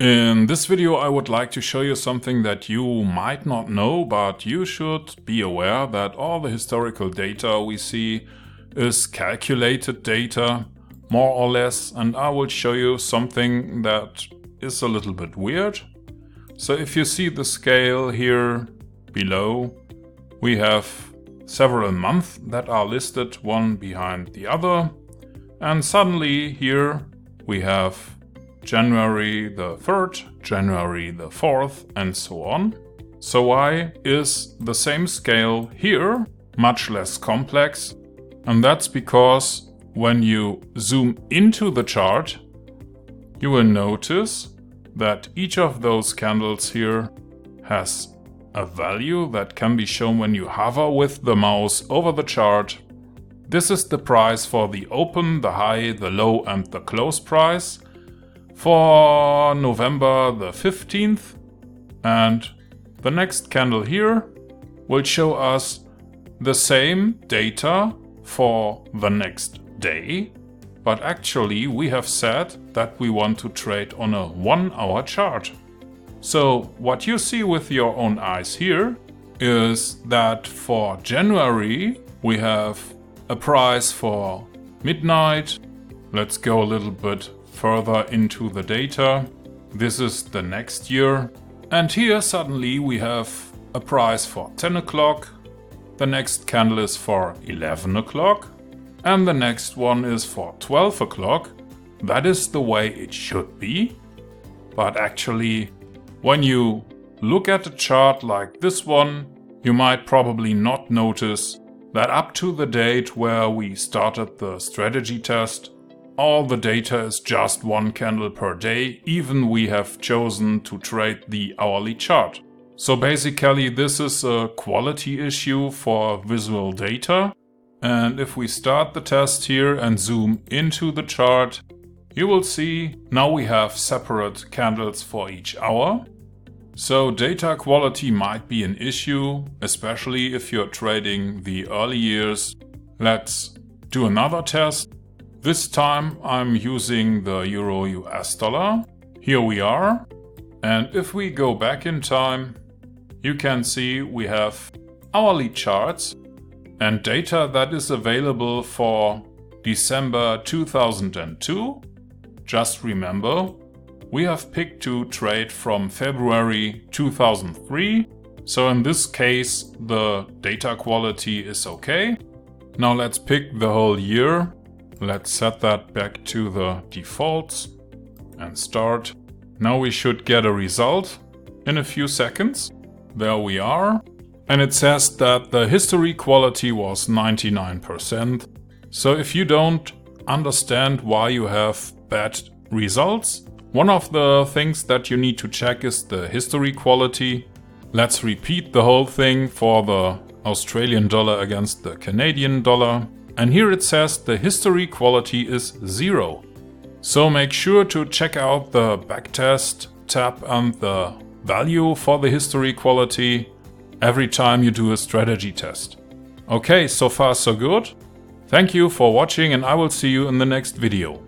In this video I would like to show you something that you might not know, but you should be aware that all the historical data we see is calculated data, more or less, and I will show you something that is a little bit weird. So if you see the scale here below, we have several months that are listed one behind the other, and suddenly here we have January the 3rd, January the 4th, and so on. So why is the same scale here much less complex? And that's because when you zoom into the chart, you will notice that each of those candles here has a value that can be shown when you hover with the mouse over the chart. This is the price for the open, the high, the low and the close price for November the 15th. And the next candle here will show us the same data for the next day. But actually we have said that we want to trade on a one hour chart. So what you see with your own eyes here is that for January we have a price for midnight. Let's go a little bit further into the data. This is the next year. And here suddenly we have a price for 10 o'clock. The next candle is for 11 o'clock. And the next one is for 12 o'clock. That is the way it should be. But actually, when you look at a chart like this one, you might probably not notice that up to the date where we started the strategy test, all the data is just one candle per day, even we have chosen to trade the hourly chart. So basically this is a quality issue for visual data. And if we start the test here and zoom into the chart, you will see now we have separate candles for each hour. So data quality might be an issue, especially if you're trading the early years. Let's do another test. This time I'm using the Euro US dollar. Here we are. And if we go back in time, you can see we have hourly charts and data that is available for December 2002. Just remember, we have picked to trade from February 2003. So in this case, the data quality is okay. Now let's pick the whole year Let's set that back to the defaults and start. Now we should get a result in a few seconds. There we are. And it says that the history quality was 99%. So if you don't understand why you have bad results, one of the things that you need to check is the history quality. Let's repeat the whole thing for the Australian dollar against the Canadian dollar. And here it says the history quality is zero. So make sure to check out the backtest tab and the value for the history quality every time you do a strategy test. Okay, so far so good. Thank you for watching and I will see you in the next video.